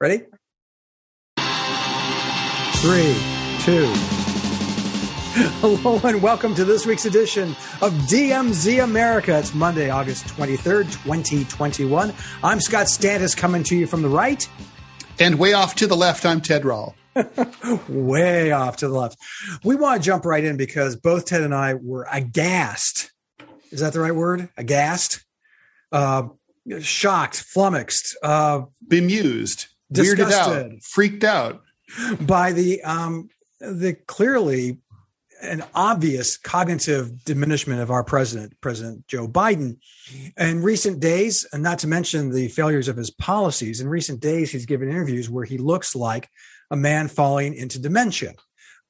Ready? Three, two. Hello and welcome to this week's edition of DMZ America. It's Monday, August 23rd, 2021. I'm Scott Stantis coming to you from the right. And way off to the left, I'm Ted Rall. way off to the left. We want to jump right in because both Ted and I were aghast. Is that the right word? Aghast? Uh, shocked, flummoxed, uh, bemused, weirded out, freaked out by the um, the clearly an obvious cognitive diminishment of our president, President Joe Biden. In recent days, and not to mention the failures of his policies, in recent days, he's given interviews where he looks like a man falling into dementia.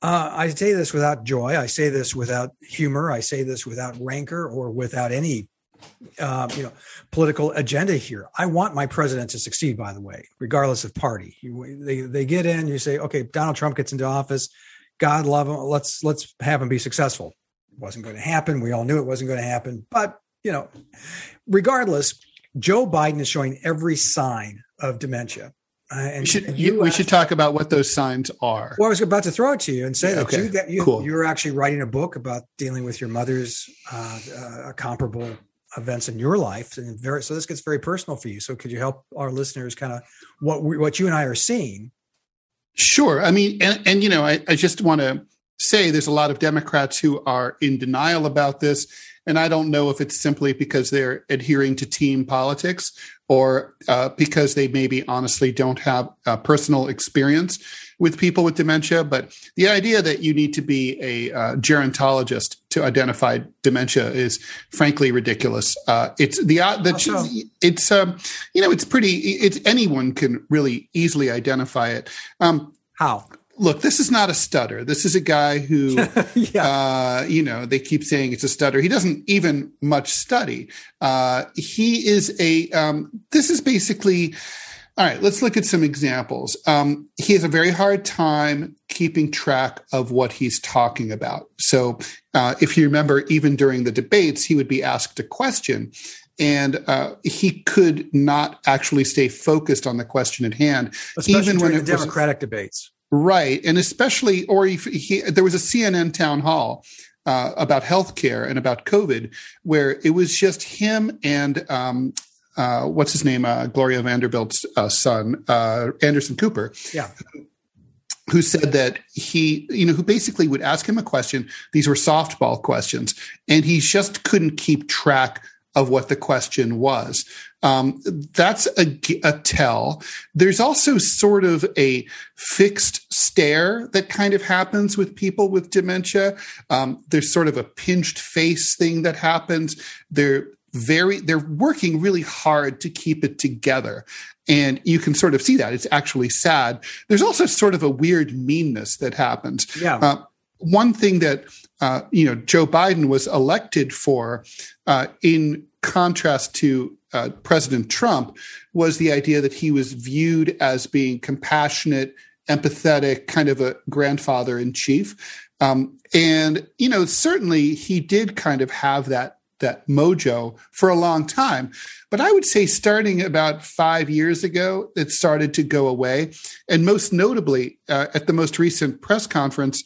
Uh, I say this without joy. I say this without humor. I say this without rancor or without any uh, you know political agenda here. I want my president to succeed. By the way, regardless of party, you, they they get in. You say, okay, Donald Trump gets into office. God love him. Let's let's have him be successful. It wasn't going to happen. We all knew it wasn't going to happen. But you know, regardless, Joe Biden is showing every sign of dementia. Uh, and we should, you, we should talk about what those signs are. Well, I was about to throw it to you and say yeah, okay. that you, you, cool. you're actually writing a book about dealing with your mother's uh, uh, comparable events in your life and very so this gets very personal for you. So could you help our listeners kind of what we, what you and i are seeing? Sure. I mean and, and you know I, I just want to say there's a lot of democrats who are in denial about this and i don't know if it's simply because they're adhering to team politics or uh, because they maybe honestly don't have personal experience with people with dementia. But the idea that you need to be a uh, gerontologist to identify dementia is frankly ridiculous. Uh, it's the uh, the so? it's um, you know it's pretty. It's anyone can really easily identify it. Um, How? Look, this is not a stutter. This is a guy who, yeah. uh, you know, they keep saying it's a stutter. He doesn't even much study. Uh, he is a, um, this is basically, all right, let's look at some examples. Um, he has a very hard time keeping track of what he's talking about. So, uh, if you remember, even during the debates, he would be asked a question and uh, he could not actually stay focused on the question at hand, Especially even when it the Democratic was, debates. Right. And especially, or he, he, there was a CNN town hall uh, about healthcare and about COVID where it was just him and, um, uh, what's his name? Uh, Gloria Vanderbilt's uh, son, uh, Anderson Cooper. Yeah. Who said that he, you know, who basically would ask him a question. These were softball questions, and he just couldn't keep track of what the question was. Um, that's a, a tell. There's also sort of a fixed stare that kind of happens with people with dementia. Um, there's sort of a pinched face thing that happens. They're very they're working really hard to keep it together and you can sort of see that it's actually sad there's also sort of a weird meanness that happens yeah uh, one thing that uh, you know Joe Biden was elected for, uh, in contrast to uh, President Trump, was the idea that he was viewed as being compassionate, empathetic, kind of a grandfather in chief. Um, and you know, certainly he did kind of have that that mojo for a long time. But I would say starting about five years ago, it started to go away. And most notably, uh, at the most recent press conference,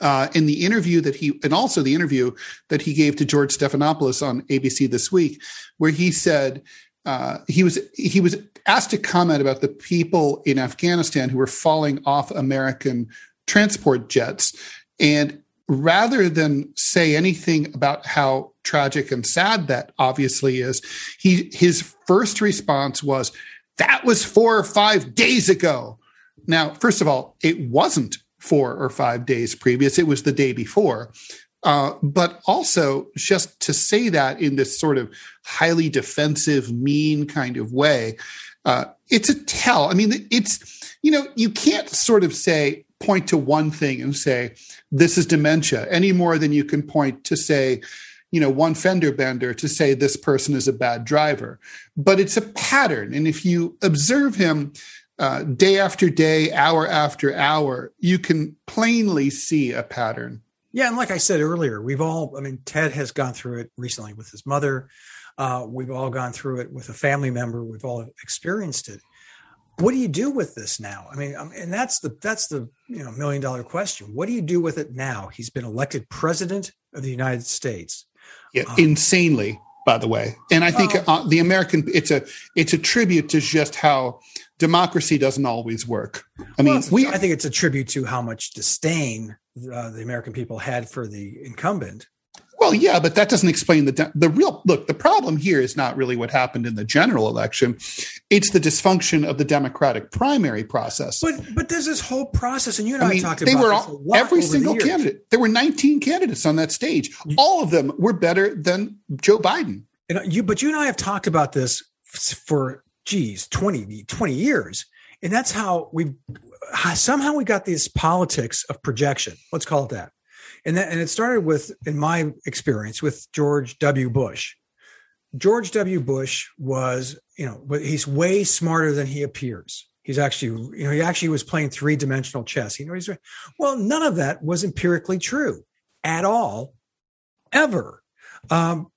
uh, in the interview that he, and also the interview that he gave to George Stephanopoulos on ABC this week, where he said uh, he was he was asked to comment about the people in Afghanistan who were falling off American transport jets, and rather than say anything about how tragic and sad that obviously is, he his first response was, "That was four or five days ago." Now, first of all, it wasn't four or five days previous. It was the day before. Uh, but also just to say that in this sort of highly defensive, mean kind of way, uh, it's a tell. I mean, it's, you know, you can't sort of say, point to one thing and say, this is dementia any more than you can point to say, you know, one fender bender to say this person is a bad driver. But it's a pattern. And if you observe him, uh, day after day, hour after hour, you can plainly see a pattern. Yeah, and like I said earlier, we've all, I mean, Ted has gone through it recently with his mother. Uh, we've all gone through it with a family member. We've all experienced it. what do you do with this now? I mean, um, and that's the that's the you know million dollar question. What do you do with it now? He's been elected president of the United States. Yeah, um, insanely, by the way. And I think uh, the American it's a it's a tribute to just how democracy doesn't always work. I mean, well, we I think it's a tribute to how much disdain uh, the American people had for the incumbent well, yeah, but that doesn't explain the the real look. The problem here is not really what happened in the general election; it's the dysfunction of the Democratic primary process. But but there's this whole process, and you and I, I mean, talked they about were all, every single the candidate. There were 19 candidates on that stage. All of them were better than Joe Biden. And you, but you and I have talked about this for geez 20, 20 years, and that's how we somehow we got this politics of projection. Let's call it that and that, and it started with, in my experience, with George W. Bush. George W. Bush was, you know, he's way smarter than he appears. He's actually, you know, he actually was playing three dimensional chess. You know, he's well, none of that was empirically true at all, ever. Um,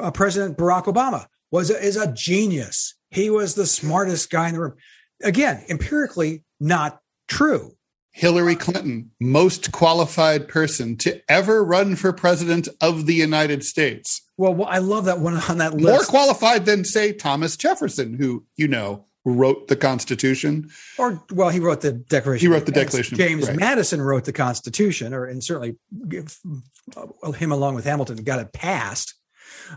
uh, President Barack Obama was is a genius. He was the smartest guy in the room. Again, empirically not true. Hillary Clinton, most qualified person to ever run for president of the United States. Well, well I love that one on that list. More qualified than, say, Thomas Jefferson, who, you know, wrote the Constitution. Or, well, he wrote the Declaration. He wrote the Declaration. James right. Madison wrote the Constitution, or and certainly uh, him along with Hamilton got it passed.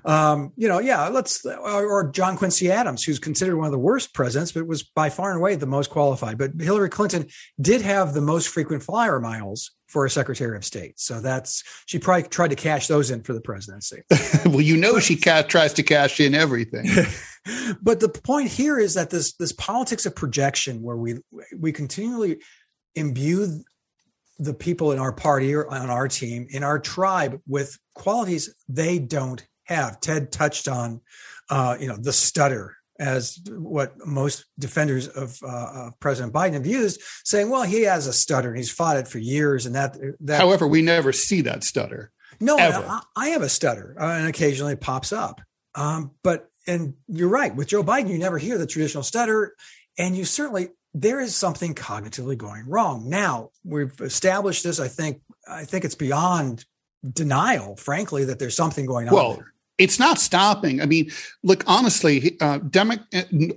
Um, you know, yeah, let's or John Quincy Adams, who's considered one of the worst presidents, but was by far and away the most qualified. But Hillary Clinton did have the most frequent flyer miles for a Secretary of State, so that's she probably tried to cash those in for the presidency. well, you know, she ca- tries to cash in everything. but the point here is that this this politics of projection, where we we continually imbue the people in our party or on our team in our tribe with qualities they don't have. Ted touched on, uh, you know, the stutter as what most defenders of, uh, of, President Biden have used, saying, "Well, he has a stutter and he's fought it for years." And that, that however, we never see that stutter. No, I, I, have a stutter, uh, and occasionally it pops up. Um, but and you're right with Joe Biden, you never hear the traditional stutter, and you certainly there is something cognitively going wrong. Now we've established this. I think I think it's beyond denial, frankly, that there's something going on. Well, there it's not stopping. I mean, look, honestly, uh, Demo-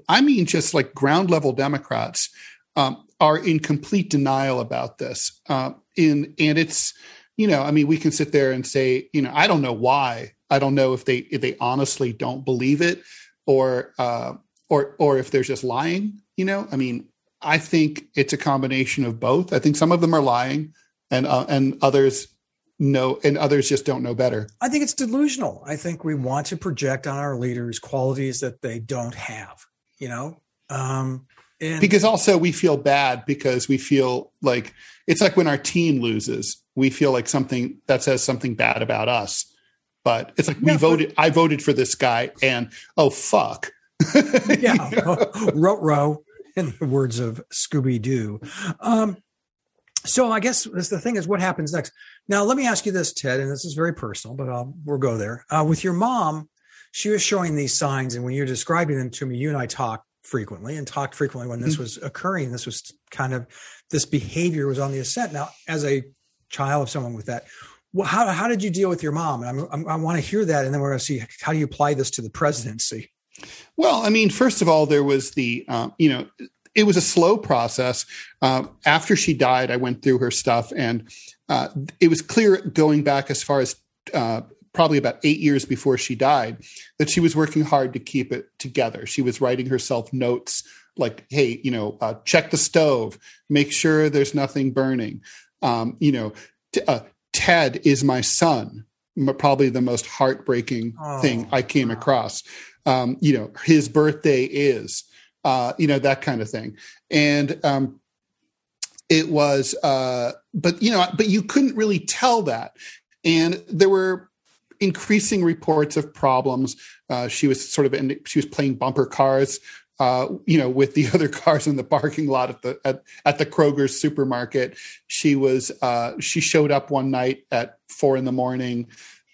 I mean, just like ground level Democrats um, are in complete denial about this. Uh, in and it's, you know, I mean, we can sit there and say, you know, I don't know why. I don't know if they if they honestly don't believe it, or uh, or or if they're just lying. You know, I mean, I think it's a combination of both. I think some of them are lying, and uh, and others know and others just don't know better. I think it's delusional. I think we want to project on our leaders qualities that they don't have you know? Um and because also we feel bad because we feel like it's like when our team loses we feel like something that says something bad about us. But it's like yeah, we voted i voted for this guy and oh fuck. Yeah. Row row in the words of scooby-doo. Um so I guess the thing is what happens next. Now, let me ask you this, Ted, and this is very personal, but I'll, we'll go there. Uh, with your mom, she was showing these signs, and when you're describing them to me, you and I talked frequently and talked frequently when this mm-hmm. was occurring. This was kind of this behavior was on the ascent. Now, as a child of someone with that, well, how how did you deal with your mom? I'm, I'm, i want to hear that, and then we're going to see how do you apply this to the presidency. Well, I mean, first of all, there was the um, you know it was a slow process. Uh, after she died, I went through her stuff, and uh, it was clear going back as far as uh, probably about eight years before she died that she was working hard to keep it together. She was writing herself notes like, "Hey, you know, uh, check the stove, make sure there's nothing burning." Um, you know, t- uh, Ted is my son. Probably the most heartbreaking oh, thing I came wow. across. Um, you know, his birthday is uh, you know, that kind of thing. And um, it was, uh, but you know, but you couldn't really tell that. And there were increasing reports of problems. Uh, she was sort of in, she was playing bumper cars, uh, you know, with the other cars in the parking lot at the at, at the Kroger's supermarket. She was uh, she showed up one night at four in the morning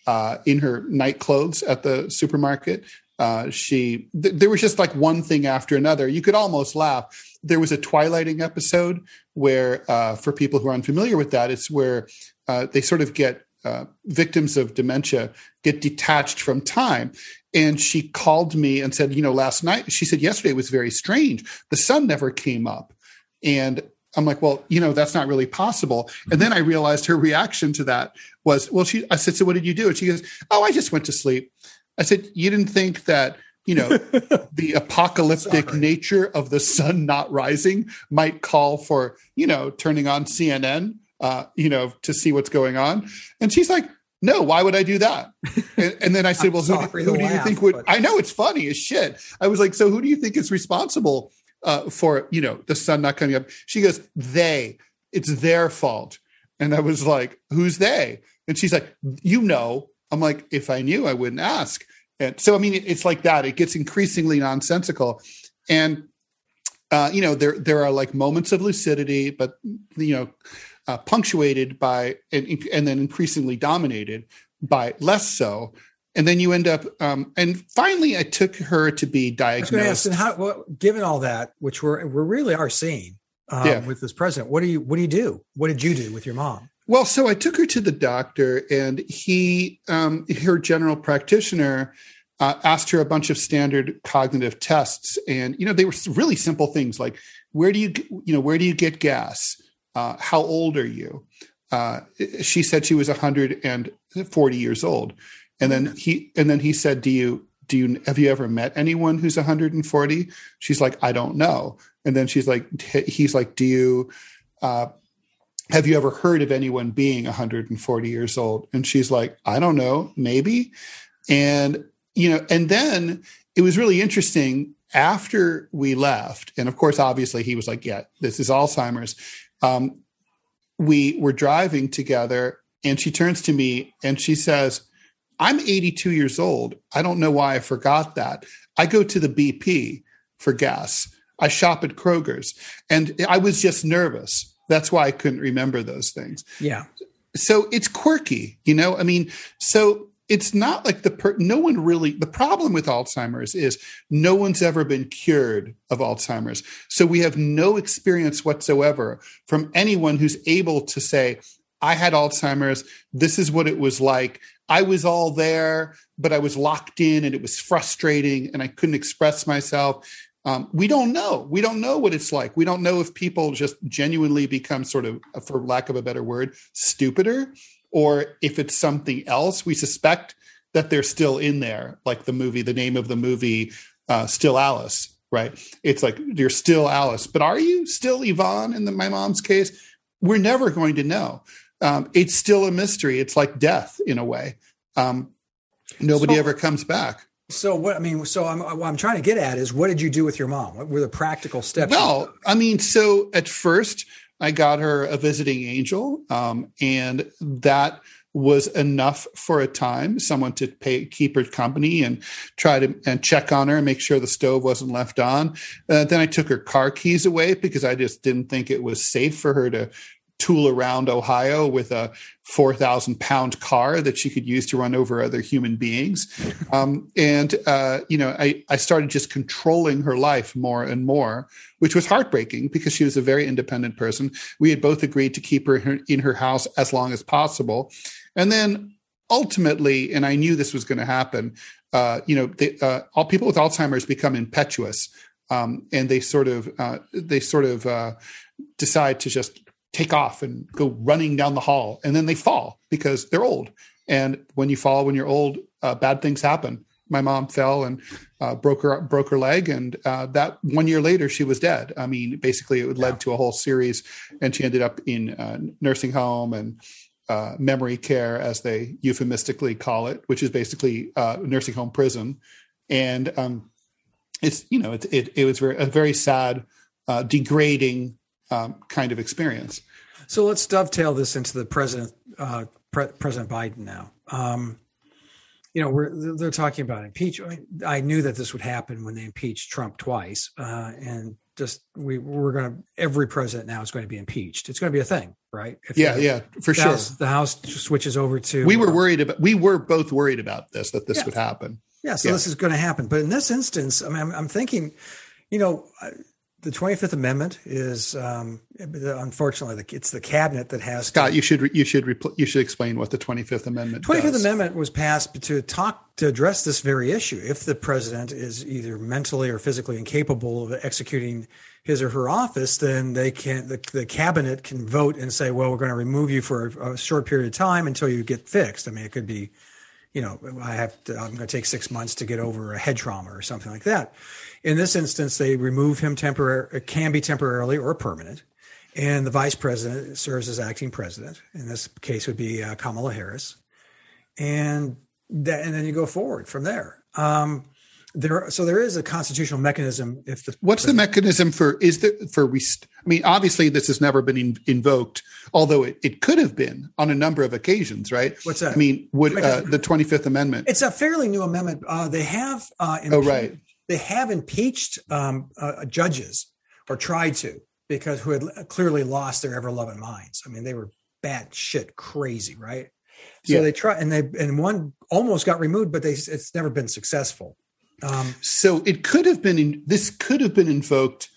uh, in her night clothes at the supermarket uh, she th- there was just like one thing after another. You could almost laugh. there was a twilighting episode where uh, for people who are unfamiliar with that it's where uh, they sort of get uh, victims of dementia get detached from time. And she called me and said you know last night she said yesterday was very strange. The sun never came up. And i'm like well you know that's not really possible. And then i realized her reaction to that was well she i said so what did you do? And she goes oh i just went to sleep i said you didn't think that you know the apocalyptic Sorry. nature of the sun not rising might call for you know turning on cnn uh, you know, to see what's going on. And she's like, no, why would I do that? And, and then I said, well, who, do, who do you think would, but... I know it's funny as shit. I was like, so who do you think is responsible uh, for, you know, the sun not coming up? She goes, they, it's their fault. And I was like, who's they? And she's like, you know, I'm like, if I knew, I wouldn't ask. And so, I mean, it's like that. It gets increasingly nonsensical. And, uh, you know, there, there are like moments of lucidity, but, you know, uh, punctuated by and, and then increasingly dominated by less so and then you end up um, and finally i took her to be diagnosed ask, how, well, given all that which we're we really are seeing um, yeah. with this president what do you what do you do what did you do with your mom well so i took her to the doctor and he um, her general practitioner uh, asked her a bunch of standard cognitive tests and you know they were really simple things like where do you you know where do you get gas uh, how old are you? Uh, she said she was 140 years old. And then he, and then he said, do you, do you, have you ever met anyone who's 140? She's like, I don't know. And then she's like, he's like, do you, uh, have you ever heard of anyone being 140 years old? And she's like, I don't know, maybe. And, you know, and then it was really interesting after we left. And of course, obviously, he was like, yeah, this is Alzheimer's um, we were driving together and she turns to me and she says, I'm 82 years old. I don't know why I forgot that. I go to the BP for gas. I shop at Kroger's and I was just nervous. That's why I couldn't remember those things. Yeah. So it's quirky, you know? I mean, so it's not like the per- no one really the problem with alzheimer's is no one's ever been cured of alzheimer's so we have no experience whatsoever from anyone who's able to say i had alzheimer's this is what it was like i was all there but i was locked in and it was frustrating and i couldn't express myself um, we don't know we don't know what it's like we don't know if people just genuinely become sort of for lack of a better word stupider or if it's something else, we suspect that they're still in there, like the movie, the name of the movie, uh, Still Alice, right? It's like you're still Alice, but are you still Yvonne in the, my mom's case? We're never going to know. Um, it's still a mystery. It's like death in a way. Um, nobody so, ever comes back. So what I mean, so I'm what I'm trying to get at is what did you do with your mom? What were the practical steps? Well, I mean, so at first I got her a visiting angel, um, and that was enough for a time. Someone to pay, keep her company and try to and check on her and make sure the stove wasn't left on. Uh, then I took her car keys away because I just didn't think it was safe for her to tool around Ohio with a 4,000 pound car that she could use to run over other human beings. Um, and, uh, you know, I, I started just controlling her life more and more, which was heartbreaking because she was a very independent person. We had both agreed to keep her in her house as long as possible. And then ultimately, and I knew this was going to happen, uh, you know, uh, all people with Alzheimer's become impetuous. Um, and they sort of, uh, they sort of, uh, decide to just take off and go running down the hall and then they fall because they're old. And when you fall when you're old uh, bad things happen. My mom fell and uh, broke her broke her leg and uh, that one year later she was dead. I mean basically it led to a whole series and she ended up in uh, nursing home and uh, memory care as they euphemistically call it which is basically uh, nursing home prison. And um, it's you know it, it, it was very, a very sad degrading um, kind of experience. So let's dovetail this into the president, uh, Pre- President Biden now. Um, you know, we're they're talking about impeachment. I knew that this would happen when they impeached Trump twice, uh, and just we we're going to every president now is going to be impeached. It's going to be a thing, right? If yeah, the, yeah, for the sure. House, the House switches over to. We were uh, worried about. We were both worried about this that this yeah. would happen. Yeah, so yeah. this is going to happen. But in this instance, I mean, I'm, I'm thinking, you know, the 25th Amendment is um, unfortunately it's the cabinet that has. Scott, to, you should you should repl- you should explain what the 25th Amendment. 25th does. Amendment was passed to talk to address this very issue. If the president is either mentally or physically incapable of executing his or her office, then they can the, the cabinet can vote and say, well, we're going to remove you for a, a short period of time until you get fixed. I mean, it could be you know, I have to, I'm going to take six months to get over a head trauma or something like that. In this instance, they remove him temporarily, it can be temporarily or permanent. And the vice president serves as acting president. In this case, would be uh, Kamala Harris. And that, and then you go forward from there. Um, there, so there is a constitutional mechanism. If the what's the mechanism for is there for rest, I mean, obviously this has never been in, invoked, although it, it could have been on a number of occasions, right? What's that? I mean, would uh, the Twenty Fifth Amendment? It's a fairly new amendment. Uh, they have uh, oh right. They have impeached um, uh, judges or tried to because who had clearly lost their ever loving minds. I mean, they were bad shit crazy, right? So yeah. they try and they and one almost got removed, but they it's never been successful. Um, so it could have been in, this could have been invoked,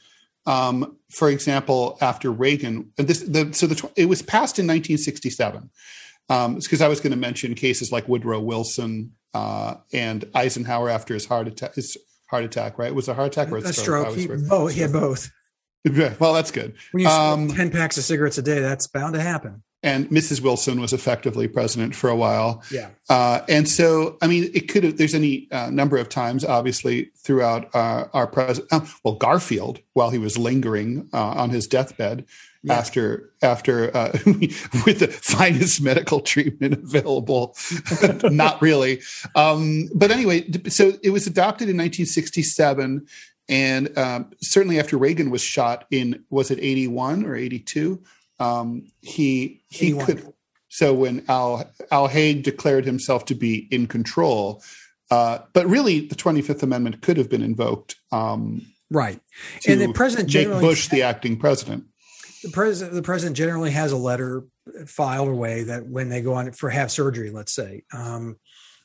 um, for example, after Reagan. And this the, so the it was passed in 1967. Um, it's because I was going to mention cases like Woodrow Wilson uh, and Eisenhower after his heart attack. His heart attack, right? It was a heart attack or a, a stroke? He, both, he had both. Well, that's good. When you um, smoke ten packs of cigarettes a day, that's bound to happen and Mrs. Wilson was effectively president for a while. Yeah. Uh, and so, I mean, it could have, there's any uh, number of times, obviously, throughout uh, our president, uh, well, Garfield, while he was lingering uh, on his deathbed yeah. after, after, uh, with the finest medical treatment available, not really. Um, but anyway, so it was adopted in 1967. And um, certainly after Reagan was shot in, was it 81 or 82? Um, he he could. So when Al Al Haig declared himself to be in control, uh, but really the Twenty Fifth Amendment could have been invoked, um, right? And the president make Bush the acting president. The president the president generally has a letter filed away that when they go on for have surgery, let's say. Um,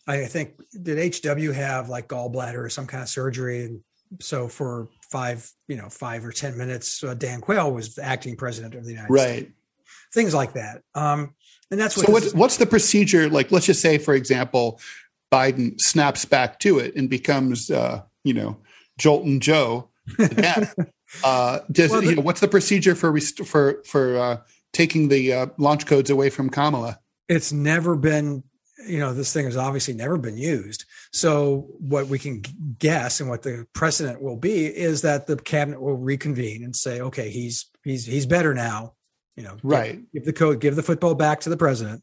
I think did HW have like gallbladder or some kind of surgery, and so for five, you know, five or 10 minutes, uh, Dan Quayle was acting president of the United right. States. Things like that. Um, and that's what. So, what, what's the procedure? Like, let's just say, for example, Biden snaps back to it and becomes, uh, you know, Joltin' Joe uh, does, well, the, you know, what's the procedure for for for uh, taking the uh, launch codes away from Kamala? It's never been you know this thing has obviously never been used. So what we can guess and what the precedent will be is that the cabinet will reconvene and say okay he's he's he's better now. You know right. give, give the code give the football back to the president.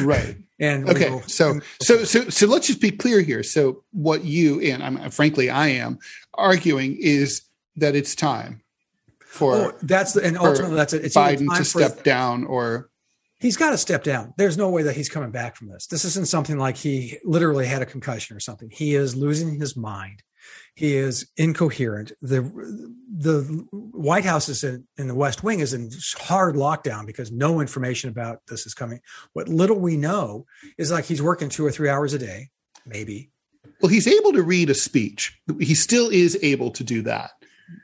Right. And okay. will, so so so so let's just be clear here. So what you and i'm frankly i am arguing is that it's time for oh, that's the, and ultimately that's it. It's biden to step down or he's got to step down. There's no way that he's coming back from this. This isn't something like he literally had a concussion or something. He is losing his mind. He is incoherent. The the White House is in, in the West Wing is in hard lockdown because no information about this is coming. What little we know is like he's working two or three hours a day, maybe. Well, he's able to read a speech. He still is able to do that.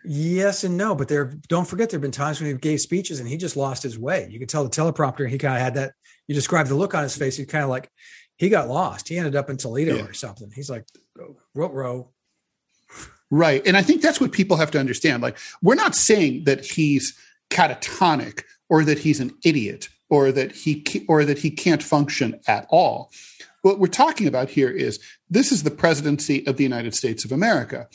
Yes and no, but there. Don't forget, there have been times when he gave speeches and he just lost his way. You could tell the teleprompter. He kind of had that. You described the look on his face. He kind of like he got lost. He ended up in Toledo yeah. or something. He's like, oh, row row. Right, and I think that's what people have to understand. Like, we're not saying that he's catatonic or that he's an idiot or that he or that he can't function at all. What we're talking about here is this is the presidency of the United States of America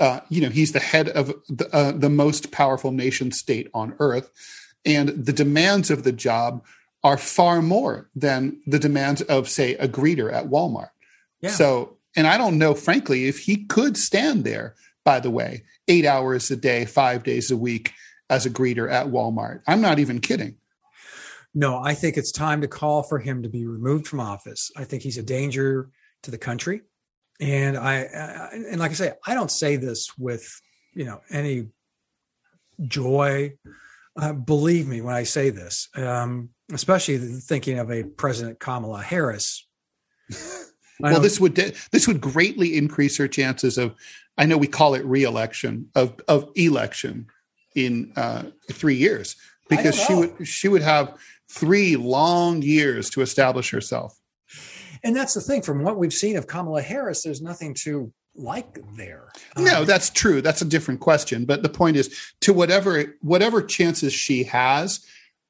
uh, you know, he's the head of the, uh, the most powerful nation state on earth. And the demands of the job are far more than the demands of, say, a greeter at Walmart. Yeah. So, and I don't know, frankly, if he could stand there, by the way, eight hours a day, five days a week as a greeter at Walmart. I'm not even kidding. No, I think it's time to call for him to be removed from office. I think he's a danger to the country. And I, and like I say, I don't say this with, you know, any joy. Uh, believe me when I say this, um, especially thinking of a President Kamala Harris. well, this would this would greatly increase her chances of. I know we call it reelection of of election in uh, three years because she would she would have three long years to establish herself. And that's the thing. From what we've seen of Kamala Harris, there's nothing to like there. No, um, that's true. That's a different question. But the point is, to whatever whatever chances she has,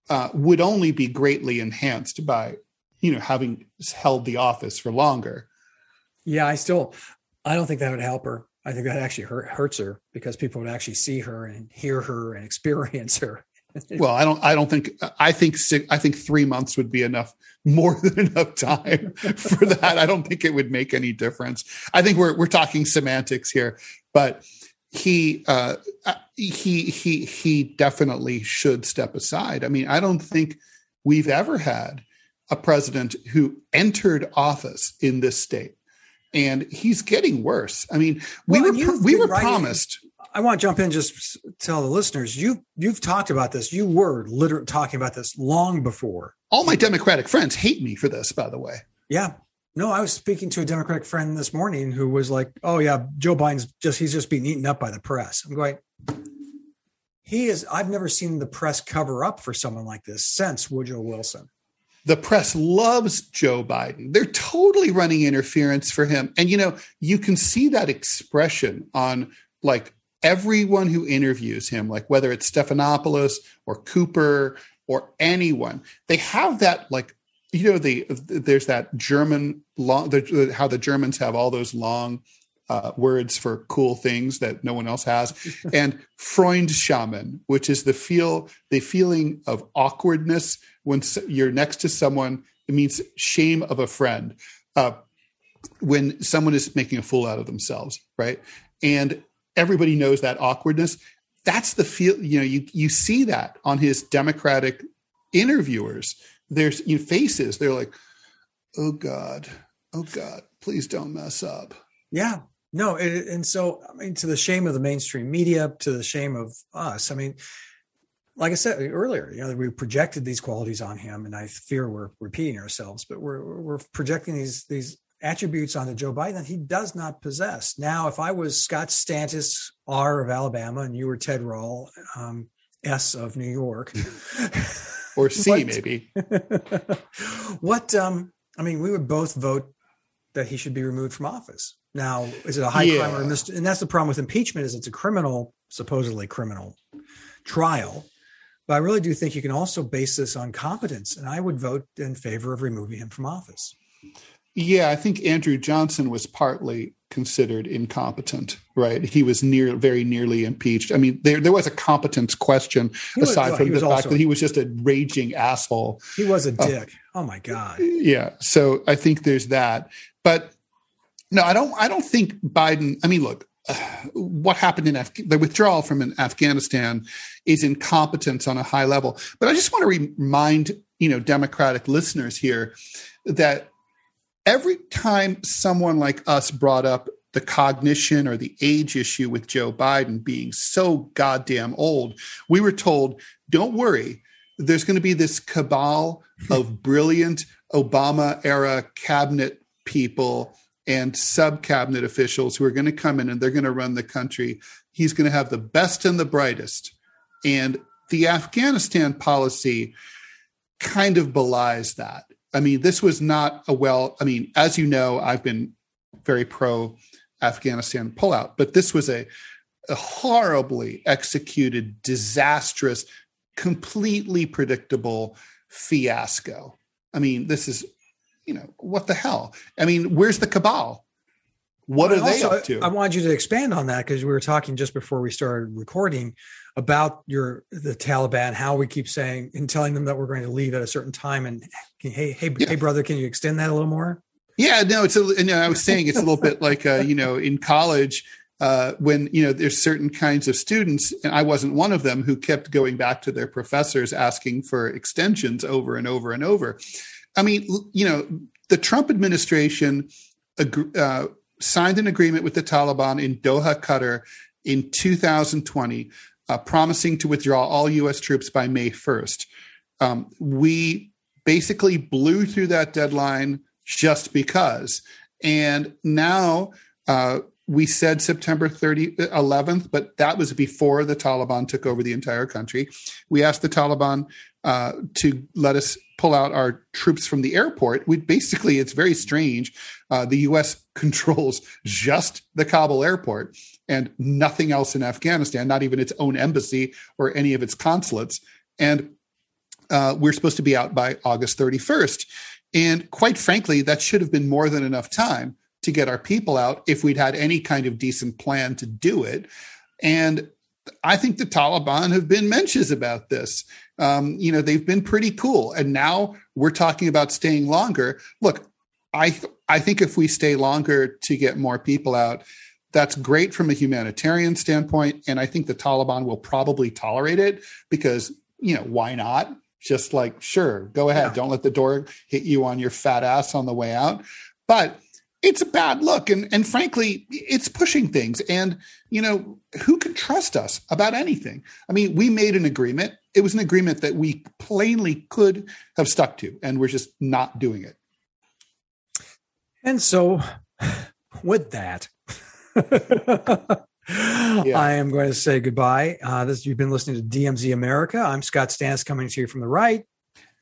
uh, would only be greatly enhanced by you know having held the office for longer. Yeah, I still, I don't think that would help her. I think that actually hurt, hurts her because people would actually see her and hear her and experience her well, I don't. I don't think. I think. Six, I think three months would be enough, more than enough time for that. I don't think it would make any difference. I think we're we're talking semantics here, but he uh, he he he definitely should step aside. I mean, I don't think we've ever had a president who entered office in this state and he's getting worse. I mean, we well, were we were promised I want to jump in just tell the listeners you you've talked about this. You were literally talking about this long before. All my Democratic friends hate me for this, by the way. Yeah. No, I was speaking to a Democratic friend this morning who was like, "Oh yeah, Joe Biden's just he's just being eaten up by the press." I'm going. He is. I've never seen the press cover up for someone like this since Woodrow Wilson. The press loves Joe Biden. They're totally running interference for him. And you know, you can see that expression on like everyone who interviews him, like whether it's Stephanopoulos or Cooper or anyone, they have that like you know the there's that German long the, how the Germans have all those long uh, words for cool things that no one else has, and Freundschamen, which is the feel the feeling of awkwardness when you're next to someone. It means shame of a friend. Uh, when someone is making a fool out of themselves, right? And everybody knows that awkwardness. That's the feel, you know, you you see that on his Democratic interviewers. There's you know, faces, they're like, oh God, oh God, please don't mess up. Yeah. No, and so I mean, to the shame of the mainstream media, to the shame of us. I mean, like I said earlier, you know, we projected these qualities on him, and I fear we're repeating ourselves, but we're we're projecting these these attributes onto Joe Biden that he does not possess. Now, if I was Scott Stantis, R of Alabama, and you were Ted Rall, um, S of New York, or C what, maybe. what? Um, I mean, we would both vote that he should be removed from office. Now, is it a high yeah. crime or a mis- And that's the problem with impeachment is it's a criminal, supposedly criminal trial. But I really do think you can also base this on competence, and I would vote in favor of removing him from office. Yeah, I think Andrew Johnson was partly considered incompetent, right? He was near very nearly impeached. I mean, there there was a competence question was, aside from the fact also, that he was just a raging asshole. He was a uh, dick. Uh, oh my god. Yeah. So I think there's that. But no, I don't I don't think Biden, I mean, look, uh, what happened in Af- the withdrawal from Afghanistan is incompetence on a high level. But I just want to remind, you know, democratic listeners here that every time someone like us brought up the cognition or the age issue with Joe Biden being so goddamn old, we were told, don't worry, there's going to be this cabal of brilliant Obama era cabinet people and sub cabinet officials who are going to come in and they're going to run the country. He's going to have the best and the brightest. And the Afghanistan policy kind of belies that. I mean, this was not a well, I mean, as you know, I've been very pro Afghanistan pullout, but this was a, a horribly executed, disastrous, completely predictable fiasco. I mean, this is, you know, what the hell? I mean, where's the cabal? What well, are they up to? I wanted you to expand on that because we were talking just before we started recording about your the Taliban, how we keep saying and telling them that we're going to leave at a certain time, and hey, hey, yeah. hey, brother, can you extend that a little more? Yeah, no, it's a. You know, I was saying it's a little bit like uh, you know in college. Uh, when you know there's certain kinds of students and i wasn't one of them who kept going back to their professors asking for extensions over and over and over i mean you know the trump administration uh, signed an agreement with the taliban in doha qatar in 2020 uh, promising to withdraw all U.S. troops by May 1st. Um, we basically blew through that deadline just because. And now uh, we said September 30, 11th, but that was before the Taliban took over the entire country. We asked the Taliban uh, to let us pull out our troops from the airport. We basically, it's very strange. Uh, the U.S. controls just the Kabul airport and nothing else in Afghanistan, not even its own embassy or any of its consulates. And uh, we're supposed to be out by August 31st. And quite frankly, that should have been more than enough time to get our people out if we'd had any kind of decent plan to do it. And I think the Taliban have been mentions about this. Um, you know, they've been pretty cool. And now we're talking about staying longer. Look, I th- I think if we stay longer to get more people out, that's great from a humanitarian standpoint. And I think the Taliban will probably tolerate it because, you know, why not? Just like, sure, go ahead. Yeah. Don't let the door hit you on your fat ass on the way out. But it's a bad look and and frankly it's pushing things and you know who can trust us about anything i mean we made an agreement it was an agreement that we plainly could have stuck to and we're just not doing it and so with that yeah. I am going to say goodbye. Uh, this you've been listening to DMZ America. I'm Scott Stantis coming to you from the right.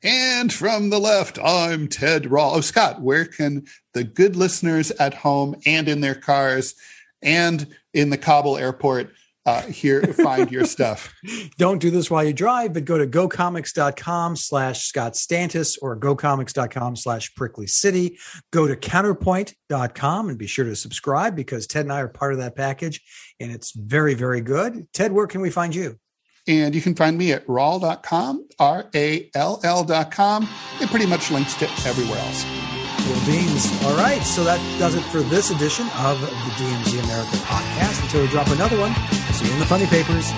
And from the left, I'm Ted Rall. Oh, Scott, where can the good listeners at home and in their cars and in the Kabul airport uh, here find your stuff? Don't do this while you drive, but go to gocomics.com slash Scott Stantis or gocomics.com slash prickly city. Go to counterpoint.com and be sure to subscribe because Ted and I are part of that package and it's very, very good. Ted, where can we find you? And you can find me at rall.com, R A L L.com. It pretty much links to everywhere else. Cool beans. All right. So that does it for this edition of the DMZ America podcast. Until we drop another one, see you in the funny papers.